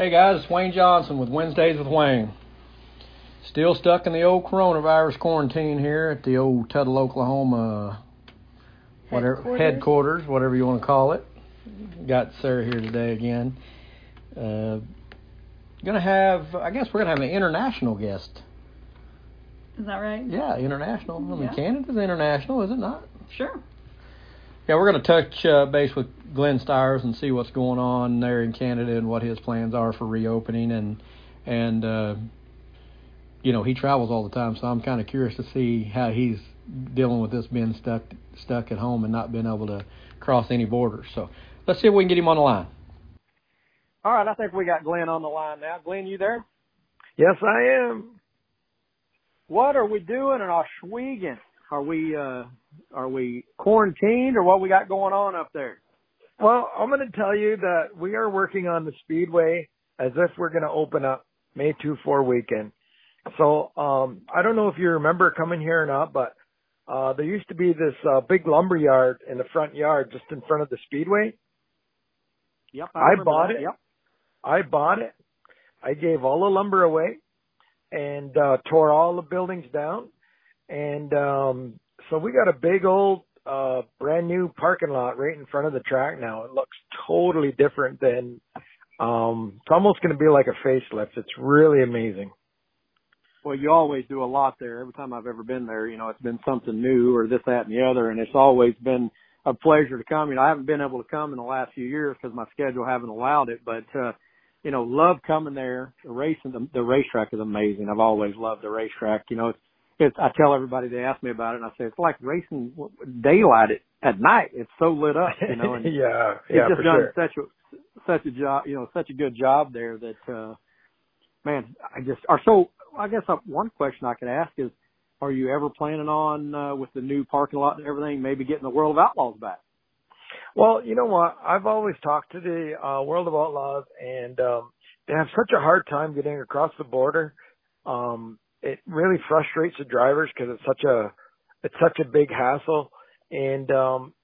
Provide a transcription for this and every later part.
Hey guys, it's Wayne Johnson with Wednesdays with Wayne. Still stuck in the old coronavirus quarantine here at the old Tuttle, Oklahoma whatever Headquarters. headquarters, whatever you want to call it. Got Sarah here today again. Uh, gonna have, I guess we're gonna have an international guest. Is that right? Yeah, international. I mean, Yeah. Canada's international, is it not? Sure. Yeah, we're going to touch uh, base with Glenn Styres and see what's going on there in Canada and what his plans are for reopening and and uh, you know he travels all the time, so I'm kind of curious to see how he's dealing with this being stuck stuck at home and not being able to cross any borders. So let's see if we can get him on the line. All right, I think we got Glenn on the line now. Glenn, you there? Yes, I am. What are we doing in Ohsweken? Are we uh, are we quarantined or what we got going on up there? Well, I'm going to tell you that we are working on the Speedway as if we're going to open up May 2 4 weekend. So, um, I don't know if you remember coming here or not, but, uh, there used to be this, uh, big lumber yard in the front yard just in front of the Speedway. Yep, I remember bought that. it. Yep. I bought it. I gave all the lumber away and, uh, tore all the buildings down. And, um, so we got a big old, uh, brand new parking lot right in front of the track now. It looks totally different than, um, it's almost going to be like a facelift. It's really amazing. Well, you always do a lot there. Every time I've ever been there, you know, it's been something new or this, that, and the other, and it's always been a pleasure to come. You know, I haven't been able to come in the last few years because my schedule haven't allowed it, but uh, you know, love coming there. The racing, the, the racetrack is amazing. I've always loved the racetrack. You know, it's, it's. I tell everybody they ask me about it, and I say it's like racing daylight at, at night. It's so lit up, you know, and yeah, yeah, just for done sure. such a such a job, you know, such a good job there that uh man, I just are so I guess uh, one question I could ask is are you ever planning on uh with the new parking lot and everything maybe getting the World of Outlaws back? Well, you know what? I've always talked to the uh, World of Outlaws, and um, they have such a hard time getting across the border. Um, it really frustrates the drivers because it's such a it's such a big hassle. And um,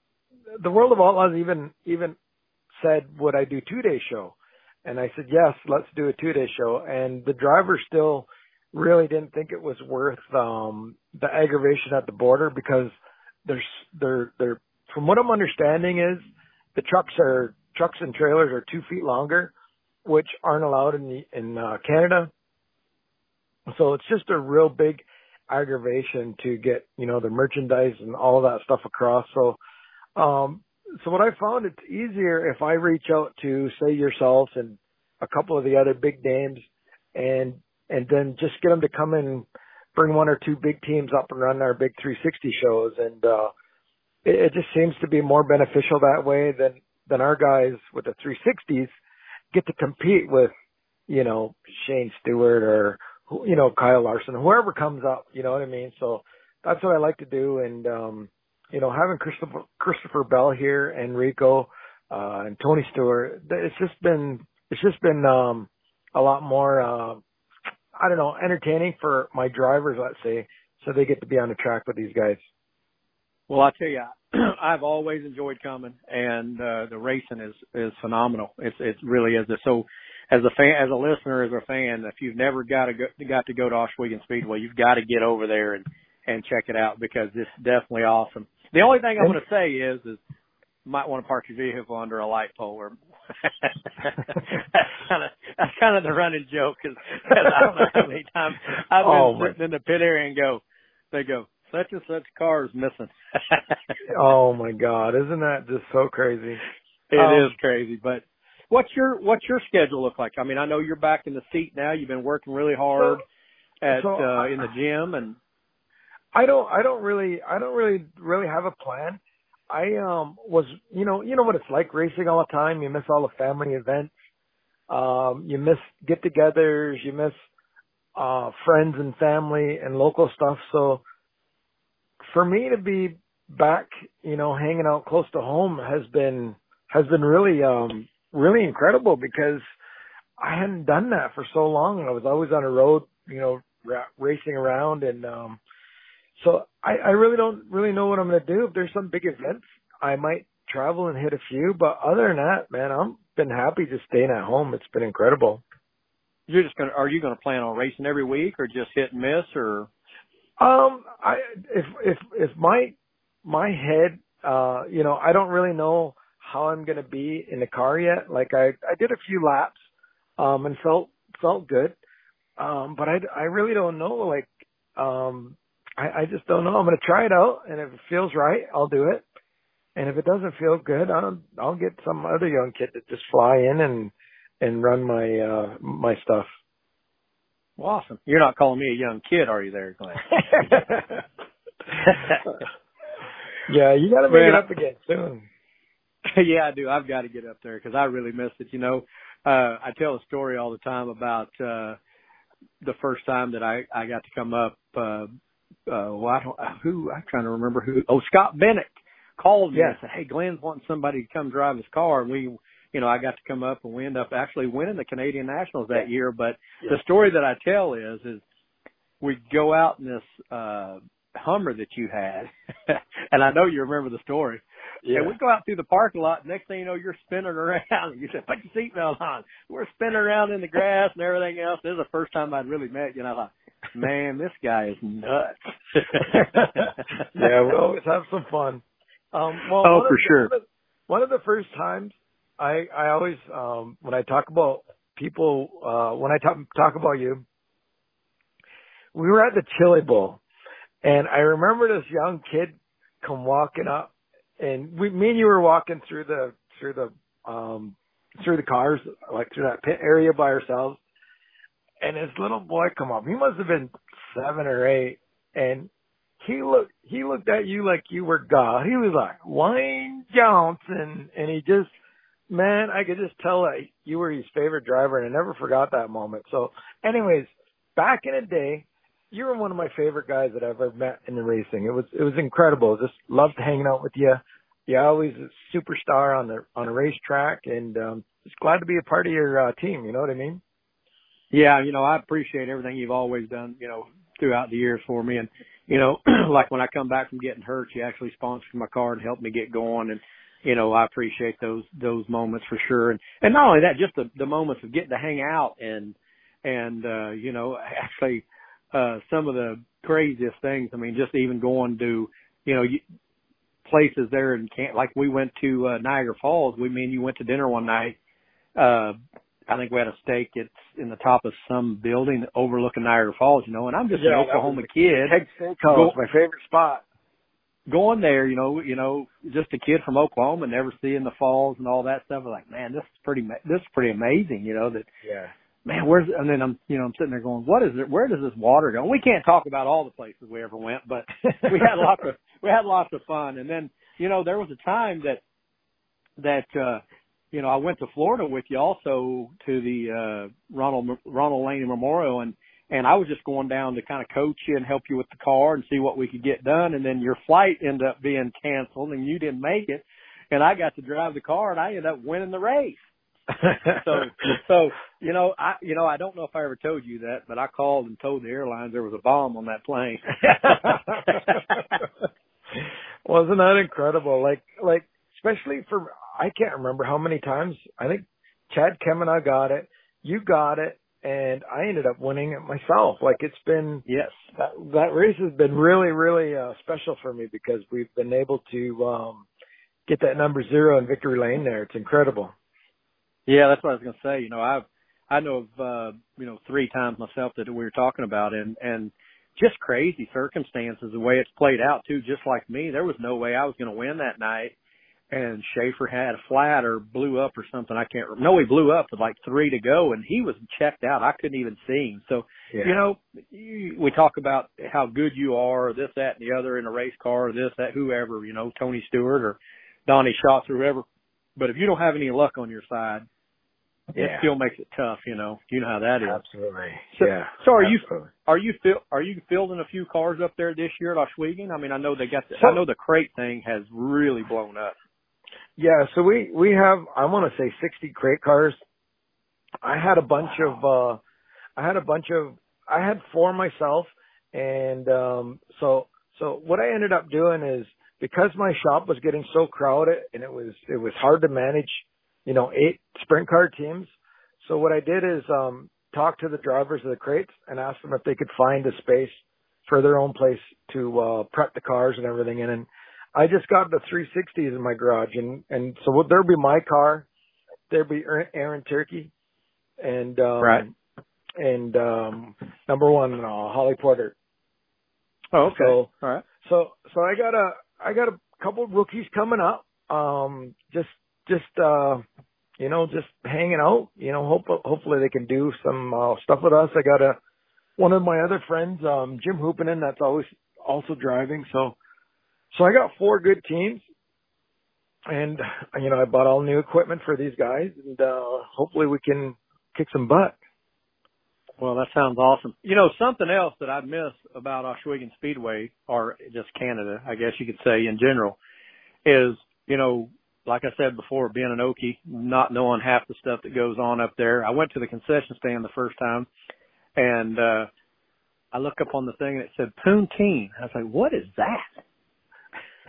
the World of Outlaws even even said, "Would I do two day show?" And I said, "Yes, let's do a two day show." And the drivers still really didn't think it was worth um, the aggravation at the border because there's they're they're from what I'm understanding is the trucks are trucks and trailers are two feet longer, which aren't allowed in the in uh, Canada. So it's just a real big aggravation to get you know the merchandise and all that stuff across. So, um, so what I found it's easier if I reach out to say yourself and a couple of the other big names, and and then just get them to come in, bring one or two big teams up and run our big 360 shows and. uh it, it just seems to be more beneficial that way than than our guys with the 360s get to compete with, you know, Shane Stewart or you know Kyle Larson, whoever comes up. You know what I mean? So that's what I like to do, and um, you know, having Christopher Christopher Bell here and Rico uh, and Tony Stewart, it's just been it's just been um, a lot more. Uh, I don't know, entertaining for my drivers, let's say, so they get to be on the track with these guys. Well, I tell you, I've always enjoyed coming, and uh, the racing is is phenomenal. It's it really is. So, as a fan, as a listener, as a fan, if you've never got to go, got to go to Ohsweken Speedway, you've got to get over there and and check it out because it's definitely awesome. The only thing I'm going to say is is you might want to park your vehicle under a light pole or that's kind of that's kind of the running joke because I don't know how many times I've been Oh, sitting in the pit area and go they go such and such car is missing. Oh my God, isn't that just so crazy? It is Um, crazy, but what's your what's your schedule look like? I mean, I know you're back in the seat now. You've been working really hard at so uh, I- in the gym, and I don't, I don't really, I don't really, really have a plan. I um was, you know, you know what it's like racing all the time. You miss all the family events. Um, you miss get-togethers. You miss uh friends and family and local stuff. So for me to be back, you know, hanging out close to home has been has been really um really incredible because I hadn't done that for so long. I was always on the road, you know, ra- racing around and um so I, I really don't really know what I'm going to do. If there's some big events, I might travel and hit a few, but other than that, man, I'm been happy just staying at home. It's been incredible. You're just gonna are you gonna plan on racing every week or just hit and miss or um I if if if my my head uh you know, I don't really know how I'm gonna be in the car yet. Like I I did a few laps um and felt felt good. Um but I I really don't know like um I, I just don't know. I'm gonna try it out and if it feels right, I'll do it. And if it doesn't feel good, I'll I'll get some other young kid to just fly in and and run my uh my stuff. Well, awesome. You're not calling me a young kid, are you there, Glenn? yeah, you got to make Man, it up again soon. yeah, I do. I've got to get up there because I really miss it. You know, uh I tell a story all the time about uh the first time that I I got to come up. uh uh well, I don't who I'm trying to remember who. Oh, Scott Bennett called me and said, "Hey, Glenn's wanting somebody to come drive his car," and we you know, I got to come up and we end up actually winning the Canadian Nationals that year. But yeah. the story that I tell is, is we go out in this, uh, Hummer that you had, and I know you remember the story. Yeah. And we go out through the parking lot. Next thing you know, you're spinning around. You said, "Put your seatbelt on." We're spinning around in the grass and everything else. This is the first time I'd really met you, and I thought, "Man, this guy is nuts." yeah, we always have some fun. Um, well, oh, for sure. One of, the, one of the first times I I always um when I talk about people uh when I talk talk about you we were at the Chili Bowl and I remember this young kid come walking up and we me and you were walking through the through the um through the cars like through that pit area by ourselves and this little boy come up he must have been seven or eight and he looked he looked at you like you were God. He was like Wayne Johnson and he just man, I could just tell that you were his favorite driver, and I never forgot that moment. So, anyways, back in the day, you were one of my favorite guys that I've ever met in the racing. It was it was incredible. Just loved hanging out with you. You're always a superstar on the on a racetrack, and um, just glad to be a part of your uh, team. You know what I mean? Yeah, you know I appreciate everything you've always done. You know throughout the years for me, and you know like when I come back from getting hurt, you actually sponsored my car and helped me get going, and you know, I appreciate those those moments for sure. And and not only that, just the the moments of getting to hang out and and uh, you know, actually uh some of the craziest things. I mean, just even going to, you know, places there in camp like we went to uh, Niagara Falls. We mean you went to dinner one night. Uh I think we had a steak. It's in the top of some building overlooking Niagara Falls, you know. And I'm just yeah, an Oklahoma kid. Steakhouse, my favorite spot going there, you know, you know, just a kid from Oklahoma, never seeing the falls and all that stuff. I'm like, man, this is pretty, this is pretty amazing, you know, that, yeah, man, where's, and then I'm, you know, I'm sitting there going, what is it, where does this water go? And we can't talk about all the places we ever went, but we had lots of, we had lots of fun. And then, you know, there was a time that, that, uh, you know, I went to Florida with you also to the, uh, Ronald, Ronald Laney Memorial and, and I was just going down to kind of coach you and help you with the car and see what we could get done. And then your flight ended up being canceled and you didn't make it. And I got to drive the car and I ended up winning the race. So, so, you know, I, you know, I don't know if I ever told you that, but I called and told the airlines there was a bomb on that plane. Wasn't that incredible? Like, like, especially for, I can't remember how many times, I think Chad and I got it, you got it, and I ended up winning it myself. Like it's been yes, that that race has been really really uh, special for me because we've been able to um get that number zero in victory lane there. It's incredible. Yeah, that's what I was going to say. You know, I've I know of uh, you know three times myself that we were talking about, and and just crazy circumstances the way it's played out too. Just like me, there was no way I was going to win that night and Schaefer had a flat or blew up or something. I can't remember. No, he blew up with like three to go and he was checked out. I couldn't even see him. So, yeah. you know, you, we talk about how good you are, this, that, and the other in a race car, or this, that, whoever, you know, Tony Stewart or Donny Schatz or whoever. But if you don't have any luck on your side, yeah. it still makes it tough, you know. You know how that is. Absolutely. So, yeah. So are absolutely. you are you fil- are you fielding a few cars up there this year at Ohsweken? I mean, I know they got the, so, I know the crate thing has really blown up. Yeah, so we we have I want to say 60 crate cars. I had a bunch wow. of uh I had a bunch of I had four myself and um so so what I ended up doing is because my shop was getting so crowded and it was it was hard to manage, you know, eight sprint car teams. So what I did is um talk to the drivers of the crates and ask them if they could find a space for their own place to uh prep the cars and everything in and I just got the 360s in my garage and and so there'll be my car, there'll be Aaron Turkey and um right. and um number 1 uh, Holly Porter. Oh, okay. So, All right. So so I got a I got a couple of rookies coming up. Um just just uh you know, just hanging out. You know, hope hopefully they can do some uh, stuff with us. I got a one of my other friends, um, Jim Huppunen, that's always also driving. So, so I got four good teams, and you know, I bought all new equipment for these guys, and uh, hopefully we can kick some butt. Well, that sounds awesome. You know, something else that I miss about Ohsweken Speedway, or just Canada, I guess you could say in general, is you know like I said before, being an Okie, not knowing half the stuff that goes on up there. I went to the concession stand the first time and uh I look up on the thing and it said poutine. I was like, "What is that?"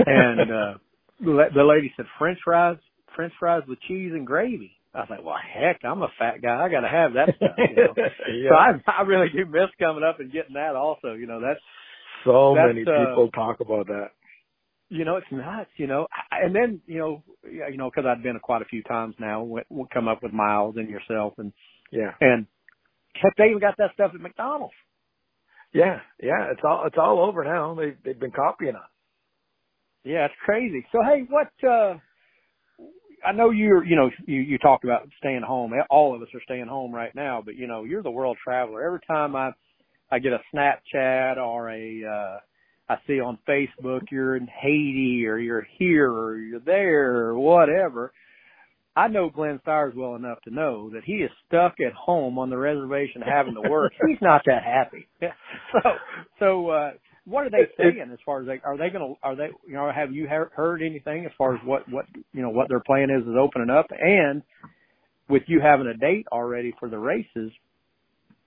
and uh the lady said French fries, French fries with cheese and gravy. I was like, "Well, heck, I'm a fat guy. I got to have that stuff." You know? yeah. So I I really do miss coming up and getting that also. You know, that's so that's, many uh, people talk about that you know, it's nuts, you know. And then, you know, you know, because I've been quite a few times now, we'll come up with Miles and yourself, and yeah, and heck, they even got that stuff at McDonald's. Yeah, yeah, it's all it's all over now. They they've been copying us. Yeah, it's crazy. So hey, what? uh I know you're, you know, you you talked about staying home. All of us are staying home right now, but you know, you're the world traveler. Every time I I get a Snapchat or a uh I see on Facebook you're in Haiti or you're here or you're there or whatever. I know Glenn Styres well enough to know that he is stuck at home on the reservation having to work. He's not that happy. So, so, uh, what are they saying as far as they, are they going to, are they, you know, have you heard anything as far as what, what, you know, what their plan is, is opening up and with you having a date already for the races,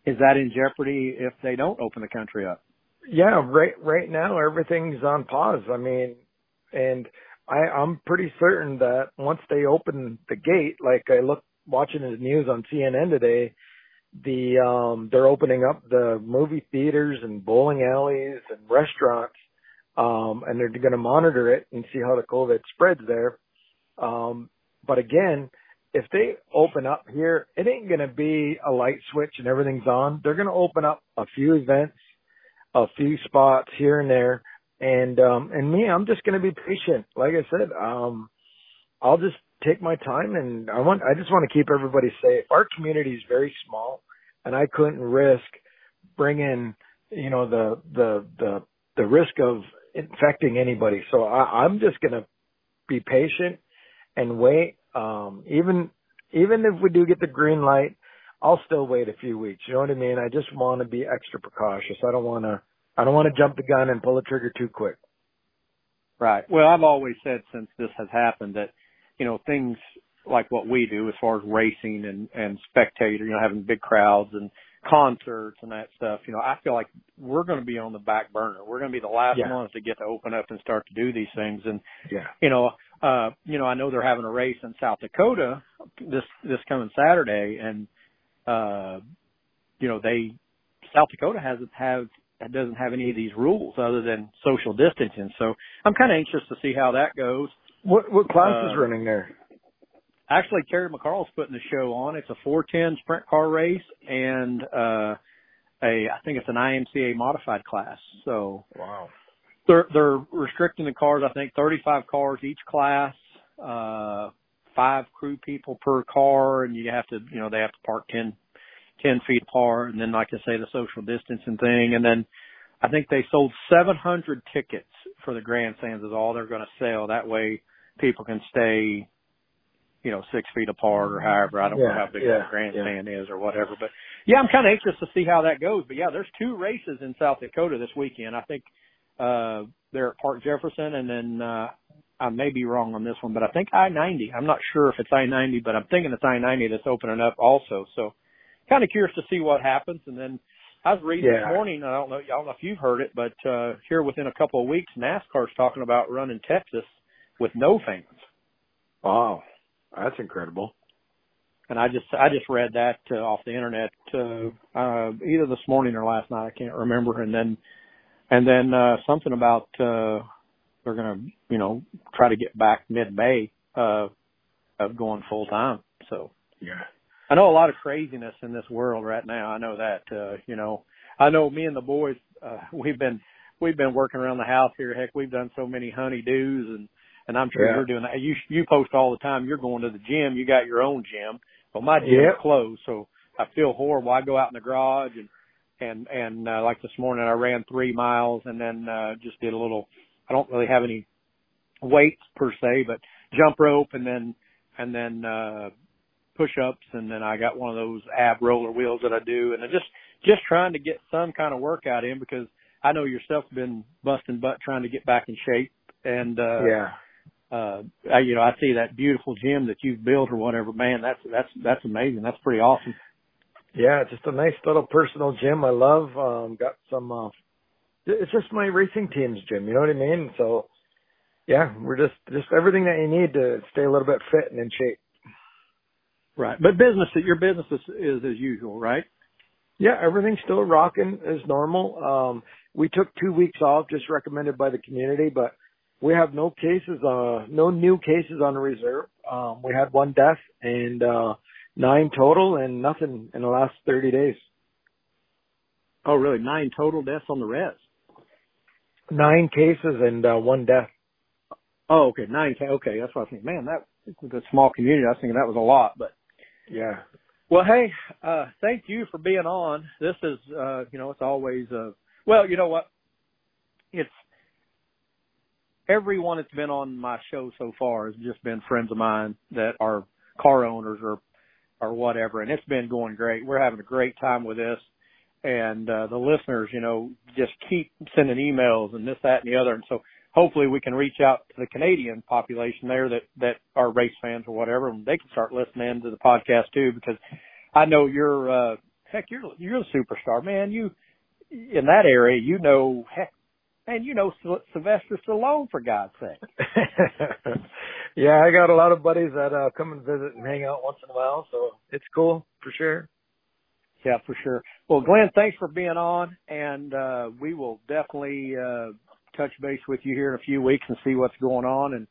is that in jeopardy if they don't open the country up? Yeah, right right now everything's on pause. I mean, and I I'm pretty certain that once they open the gate, like I look watching the news on CNN today, the um they're opening up the movie theaters and bowling alleys and restaurants um and they're going to monitor it and see how the covid spreads there um but again if they open up here it ain't going to be a light switch and everything's on they're going to open up a few events a few spots here and there. And um and me, I'm just gonna be patient. Like I said, um I'll just take my time and I want I just want to keep everybody safe. Our community is very small and I couldn't risk bringing, you know, the the the the risk of infecting anybody. So I, I'm just gonna be patient and wait. Um even even if we do get the green light, I'll still wait a few weeks. You know what I mean? I just want to be extra precautious. I don't want to, I don't want to jump the gun and pull the trigger too quick. Right. Well, I've always said since this has happened that, you know, things like what we do as far as racing and, and spectator, you know, having big crowds and concerts and that stuff, you know, I feel like we're going to be on the back burner. We're going to be the last Yeah. ones to get to open up and start to do these things. And, Yeah. you know, uh, you know, I know they're having a race in South Dakota this, this coming Saturday and, you know, they, South Dakota hasn't have, doesn't have any of these rules other than social distancing. So I'm kind of anxious to see how that goes. What what class Uh, is running there? Actually, Terry McCarl's putting the show on. It's a 410 sprint car race and, uh, a, I think it's an IMCA modified class. So Wow. they're, they're restricting the cars, I think 35 cars each class, uh, five crew people per car and you have to, you know, they have to park 10, 10 feet apart. And then, like I say, the social distancing thing. And then I think they sold 700 tickets for the grandstands is all they're going to sell. That way people can stay, you know, six feet apart or however. I don't know how big yeah, that grandstand is or whatever, but yeah, I'm kind of anxious to see how that goes. But yeah, there's two races in South Dakota this weekend. I think, uh, they're at Park Jefferson and then, uh, I may be wrong on this one, but I think I-90. I'm not sure if it's I-90, but I'm thinking it's I-90 that's opening up also. So kind of curious to see what happens. And then I was reading Yeah. this morning. I don't know. I don't know if you've heard it, but uh here within a couple of weeks, NASCAR's talking about running Texas with no fans. Wow, that's incredible. And I just I just read that uh, off the internet uh, uh either this morning or last night. I can't remember. And then and then uh something about uh they're gonna you know try to get back mid May uh of going full time. So Yeah. I know a lot of craziness in this world right now. I know that. Uh, you know, I know me and the boys. Uh, we've been we've been working around the house here. Heck, we've done so many honeydews, and and I'm sure Yeah. you're doing that. You you post all the time. You're going to the gym. You got your own gym. Well, my gym's Yep. closed, so I feel horrible. I go out in the garage and and and uh, like this morning, I ran three miles and then uh, just did a little. I don't really have any weights per se, but jump rope and then and then uh push ups and then I got one of those ab roller wheels that I do and I just just trying to get some kind of workout in because I know yourself's been busting butt trying to get back in shape and uh yeah. uh I, you know I see that beautiful gym that you've built or whatever man that's that's that's amazing that's pretty awesome Yeah, just a nice little personal gym. I love. Um, got some. Uh, it's just my racing team's Jim. You know what I mean? So, yeah, we're just just everything that you need to stay a little bit fit and in shape. right but business your business is, is as usual right Yeah, everything's still rocking as normal. Um, we took two weeks off, just recommended by the community, but we have no cases, uh, no new cases on the reserve. Um, we had one death and, uh, nine total and nothing in the last 30 days. oh really nine total deaths on the res Nine cases and, uh, one death. oh okay nine ca- okay that's what I thinking man that with a small community I was thinking that was a lot but Yeah. Well, hey, uh, thank you for being on. This is, uh, you know, it's always, a well, you know what? It's everyone that's been on my show so far has just been friends of mine that are car owners or, or whatever. And it's been going great. We're having a great time with this. And, uh, the listeners, you know, just keep sending emails and this, that, and the other. And so hopefully we can reach out to the Canadian population there that, that are race fans or whatever, and they can start listening to the podcast too, because I know you're, uh, heck, you're, you're a superstar, man. You, in that area, you know, heck, man, you know Syl- Sylvester Stallone for God's sake. yeah, I got a lot of buddies that, uh, come and visit and hang out once in a while. So it's cool for sure. Yeah, for sure. Well, Glenn, thanks for being on, and uh, we will definitely uh, touch base with you here in a few weeks and see what's going on and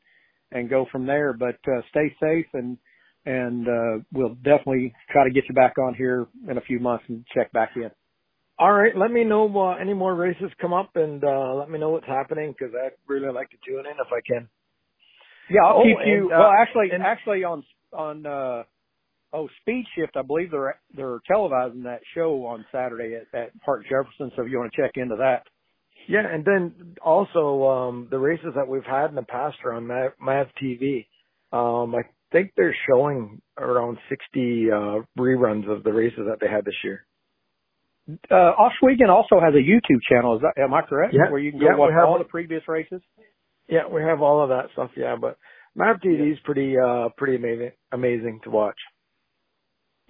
and go from there. But uh, stay safe and and uh, we'll definitely try to get you back on here in a few months and check back in. All right, let me know uh, any more races come up and uh let me know what's happening because I'd really like to tune in if I can. Yeah, I'll Oh, keep you. well, actually, and- actually on on uh, oh Speed Shift, I believe they're they're televising that show on Saturday at, at Park Jefferson. So if you want to check into that. Yeah, and then also um the races that we've had in the past are on Mav, Mav TV. Um I think they're showing around 60 uh reruns of the races that they had this year. Uh, Ohsweken also has a YouTube channel. Is that am I correct? Yeah. Where you can go Yeah, watch have all the previous races. Yeah, we have all of that stuff, yeah, but Mav TV is pretty uh pretty amazing amazing to watch.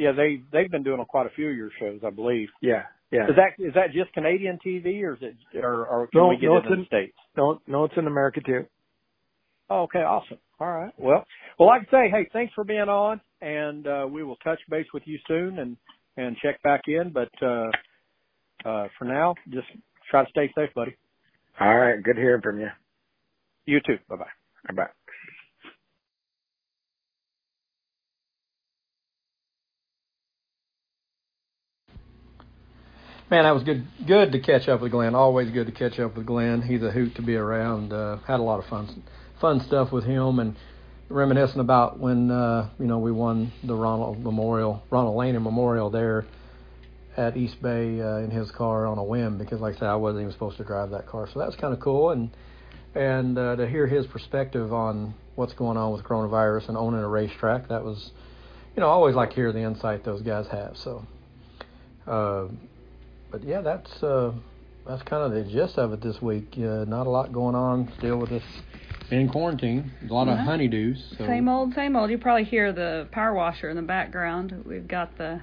Yeah, they they've been doing quite a few of your shows, I believe. Yeah. Yeah. Is that is that just Canadian TV or is it or, or can No, we get no, it it's in the states? No, no, it's in America too. Oh, okay, awesome. All right. Well, well, like I say, hey, thanks for being on, and uh, we will touch base with you soon and and check back in. But uh, uh, for now, just try to stay safe, buddy. All right, good hearing from you. You too. Bye bye. bye. Bye. Man, that was good. Good to catch up with Glenn. Always good to catch up with Glenn. He's a hoot to be around. Uh, had a lot of fun, fun stuff with him, and reminiscing about when uh, you know we won the Ronald Memorial, Ronald Laney Memorial there at East Bay uh, in his car on a whim because, like I said, I wasn't even supposed to drive that car. So that was kind of cool, and and uh, to hear his perspective on what's going on with coronavirus and owning a racetrack, that was, you know, I always like to hear the insight those guys have. So. Uh, but yeah, that's uh, that's kind of the gist of it this week. Uh, not a lot going on still with this in quarantine. A lot of Yeah. honeydews. So. Same old, same old. You probably hear the power washer in the background. We've got the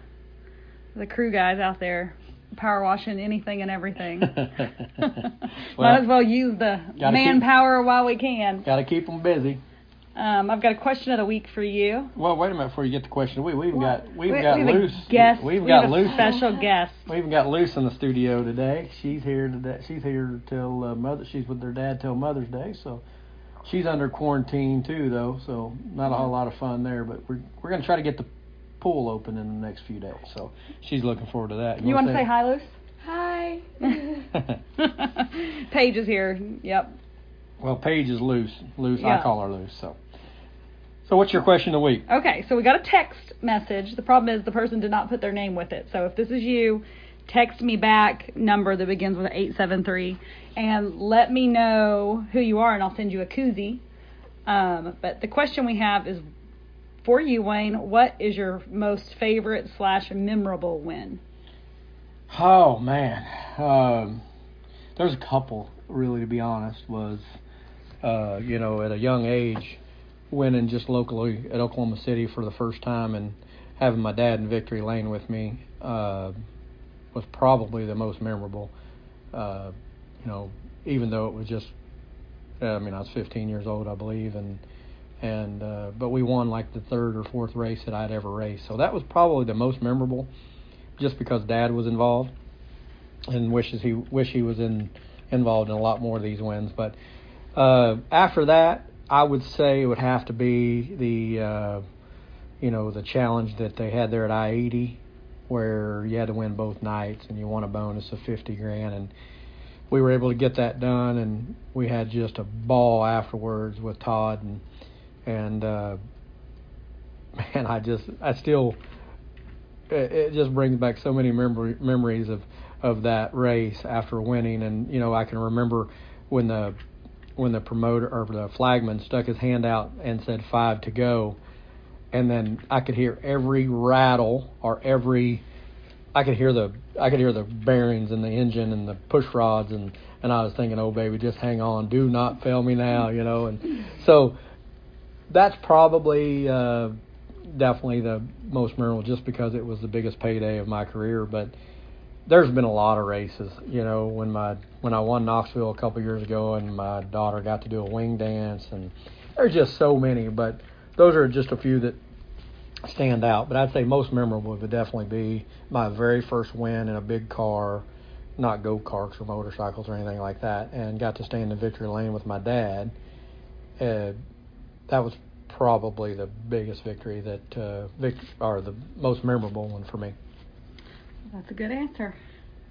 the crew guys out there power washing anything and everything. Well, Might as well use the Gotta manpower while we can. Got to keep them busy. Um, I've got a question of the week for you. Well, wait a minute before you get the question. We we've What? got we've we, got we have got loose. A guest. We've we got have a loose. special guest. We even got Luce in the studio today. She's here today. She's here till uh, mother. She's with her dad till Mother's Day, so she's under quarantine too, though. So not a whole lot of fun there. But we're we're gonna try to get the pool open in the next few days. So she's looking forward to that. You want to say hi, Luce? Hi. Paige is here. Yep. well, Paige is loose. Loose. Yeah. I call her loose. So. So what's your question of the week? Okay, so we got a text message. The problem is the person did not put their name with it. So if this is you, text me back number that begins with 873 and let me know who you are and I'll send you a koozie. Um, but the question we have is for you, Wayne, what is your most favorite slash memorable win? Oh man, um, there's a couple. Really, to be honest, was uh, you know at a young age, winning just locally at Oklahoma City for the first time and having my dad in victory lane with me uh, was probably the most memorable. Uh, you know, even though it was just, I mean, I was 15 years old, I believe, and and uh, but we won like the third or fourth race that I'd ever raced, so that was probably the most memorable, just because Dad was involved, and wishes he wish he was in involved in a lot more of these wins. But uh, after that, I would say it would have to be the uh, you know the challenge that they had there at I eighty, where you had to win both nights and you won a bonus of fifty grand, and we were able to get that done, and we had just a ball afterwards with Todd. And and uh, man, I just I still it, just brings back so many memory, memories of of that race after winning, and you know I can remember when the when the promoter or the flagman stuck his hand out and said five to go, and then I could hear every rattle or every I could hear the I could hear the bearings in the engine and the push rods and and I was thinking, oh baby, just hang on, do not fail me now, you know. And so that's probably uh, definitely the most memorable, just because it was the biggest payday of my career. But there's been a lot of races, you know. When my when I won Knoxville a couple years ago, and my daughter got to do a wing dance, and there's just so many. But those are just a few that stand out. But I'd say most memorable would definitely be my very first win in a big car, not go karts or motorcycles or anything like that, and got to stay in victory lane with my dad. Uh, that was probably the biggest victory that uh, vic- or the most memorable one for me. That's a good answer.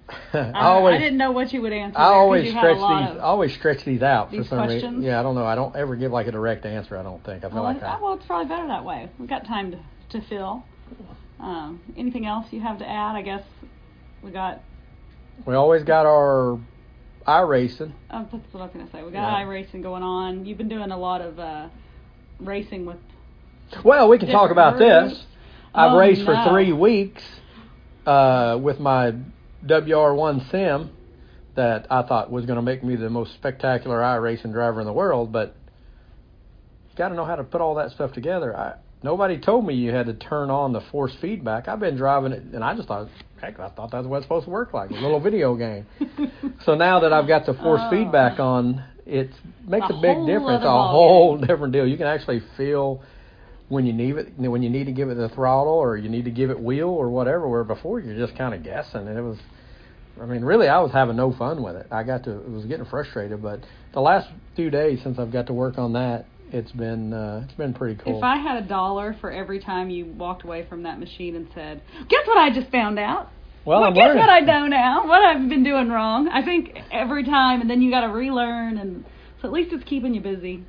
I I, always I didn't know what you would answer. I always stretch these. always stretch these out these for some reason. Yeah, I don't know. I don't ever give like a direct answer. I don't think. I feel Well, like I. well, it's probably better that way. We've got time to, to fill. Um, anything else you have to add? I guess we got. We always got our iRacing. Oh, that's what I was gonna say. We got Yeah. racing going on. You've been doing a lot of uh, racing with. Well, we can talk about this. I've Oh, raced for three weeks uh, with my WR1 Sim that I thought was going to make me the most spectacular iRacing driver in the world, but you got to know how to put all that stuff together. I, nobody told me you had to turn on the force feedback. I've been driving it, and I just thought, heck, I thought that's what it's supposed to work like, a little video game. so now that I've got the force Oh. feedback on, it makes A a, big difference. A whole different deal. You can actually feel when you need it when you need to give it the throttle or you need to give it wheel or whatever. Where before you're just kind of guessing, and it was. I mean, really, I was having no fun with it. I got to it was getting frustrated, but the last few days since I've got to work on that, it's been uh, it's been pretty cool. If I had a dollar for every time you walked away from that machine and said, "Guess what I just found out." well, I'm guess learning. what I know now? What I've been doing wrong? I think every time, and then you got to relearn, and so at least it's keeping you busy.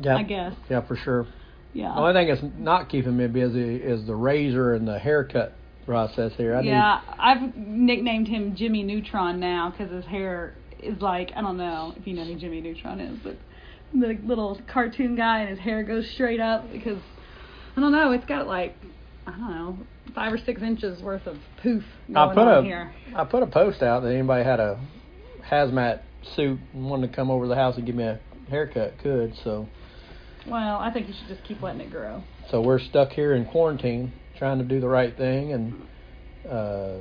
yeah, I guess. yeah, for sure. Yeah. The only thing that's not keeping me busy is the razor and the haircut process here. I yeah, I've nicknamed him Jimmy Neutron now because his hair is like I don't know if you know who Jimmy Neutron is, but the little cartoon guy and his hair goes straight up because I don't know. It's got like I don't know five or six inches worth of poof going I put a here. I put a post out that anybody had a hazmat suit and wanted to come over to the house and give me a haircut could. So Well, I think you should just keep letting it grow. so we're stuck here in quarantine trying to do the right thing and uh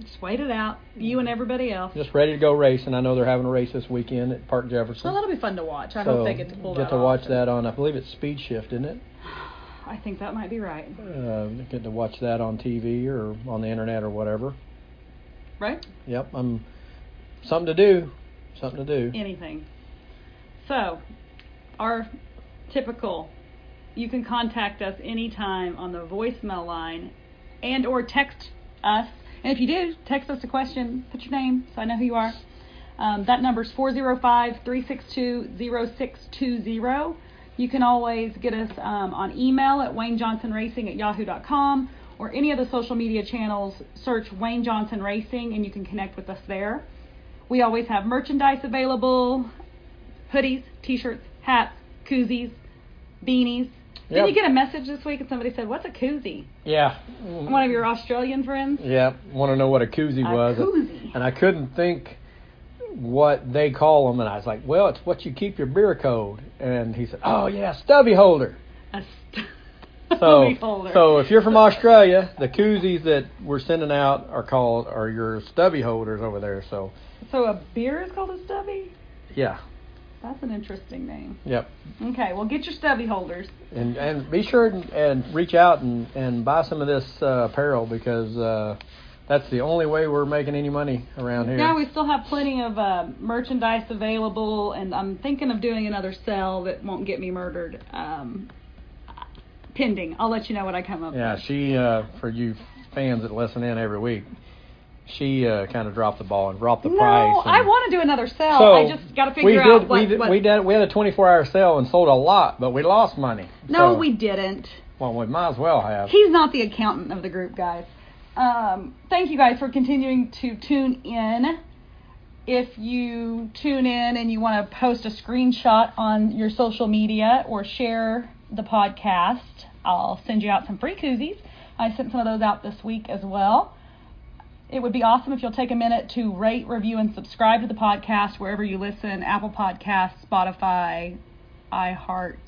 Just wait it out. You and everybody else. Just ready to go racing. I know they're having a race this weekend at Park Jefferson. Well, that'll be fun to watch. I so hope they get to pull get to watch that on. I believe it's Speed Shift, isn't it? I think that might be right. Uh, get to watch that on TV or on the internet or whatever. Right? Yep, I'm something to do. Something to do. anything. So, our typical, you can contact us anytime on the voicemail line and or text us. And if you do, text us a question, put your name so I know who you are. Um, that number is 405-362-0620. You can always get us um, on email at waynejohnsonracing at yahoo.com or any of the social media channels. Search Wayne Johnson Racing and you can connect with us there. We always have merchandise available hoodies, t shirts, hats, koozies, beanies. Did you get a message this week and somebody said, What's a koozie? Yeah. One of your Australian friends? Yeah, want to know what a koozie A was. koozie. And I couldn't think what they call them, and I was like, well, it's what you keep your beer cold. And he said, oh, yeah, stubby holder. A st- So, holder. so if you're from Australia, the koozies that we're sending out are called are your stubby holders over there. So, so a beer is called a stubby? yeah, That's an interesting name. yep. Okay, well, get your stubby holders. And and be sure and, and reach out and and buy some of this uh, apparel because uh, that's the only way we're making any money around here. Yeah, we still have plenty of uh, merchandise available, and I'm thinking of doing another sale that won't get me murdered. Um, pending. I'll let you know what I come up Yeah, with. Yeah, she uh, for you fans that listen in every week, she uh, kind of dropped the ball and dropped the no, price. and- I want to do another sale. So I just got to we figure did, out what. we did, what we did we had a 24 hour sale and sold a lot, but we lost money. no, So- we didn't. Well, we might as well have. He's not the accountant of the group, guys. Um, thank you guys for continuing to tune in. If you tune in and you want to post a screenshot on your social media or share the podcast, I'll send you out some free koozies. I sent some of those out this week as well. It would be awesome if you'll take a minute to rate, review, and subscribe to the podcast wherever you listen Apple Podcasts, Spotify, iHeart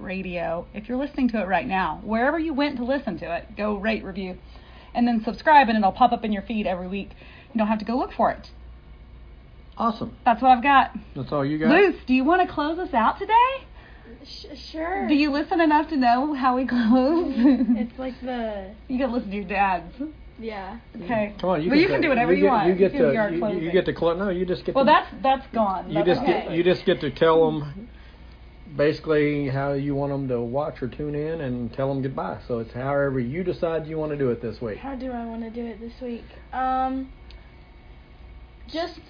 Radio. If you're listening to it right now, wherever you went to listen to it, go rate, review, and then subscribe, and it'll pop up in your feed every week. You don't have to go look for it. Awesome. That's what I've got. That's all you got. Luce, do you want to close us out today? Sh- sure. Do you listen enough to know how we close? It's like the you gotta listen to your dad's. Yeah. Okay. Come on, you Well, get you to- can do whatever you get, want. You get You can to you, you get to close. No, you just get. Well, to, that's that's gone. you just okay. get you just get to tell them basically how you want them to watch or tune in and tell them goodbye. So it's however you decide you want to do it this week. How do I want to do it this week? Um, just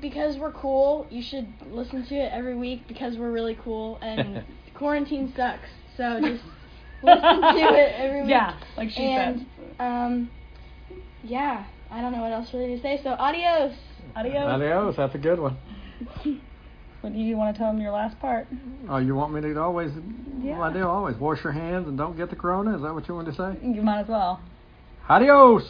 because we're cool, you should listen to it every week because we're really cool and quarantine sucks. So just listen to it every week. Yeah, like she and um, yeah, I don't know what else really to say. So adios. Adios. Adios. That's a good one. What do you want to tell them your last part? Oh, you want me to always? Yeah. Well, I do always wash your hands and don't get the corona. Is that what you want to say? You might as well. Adios.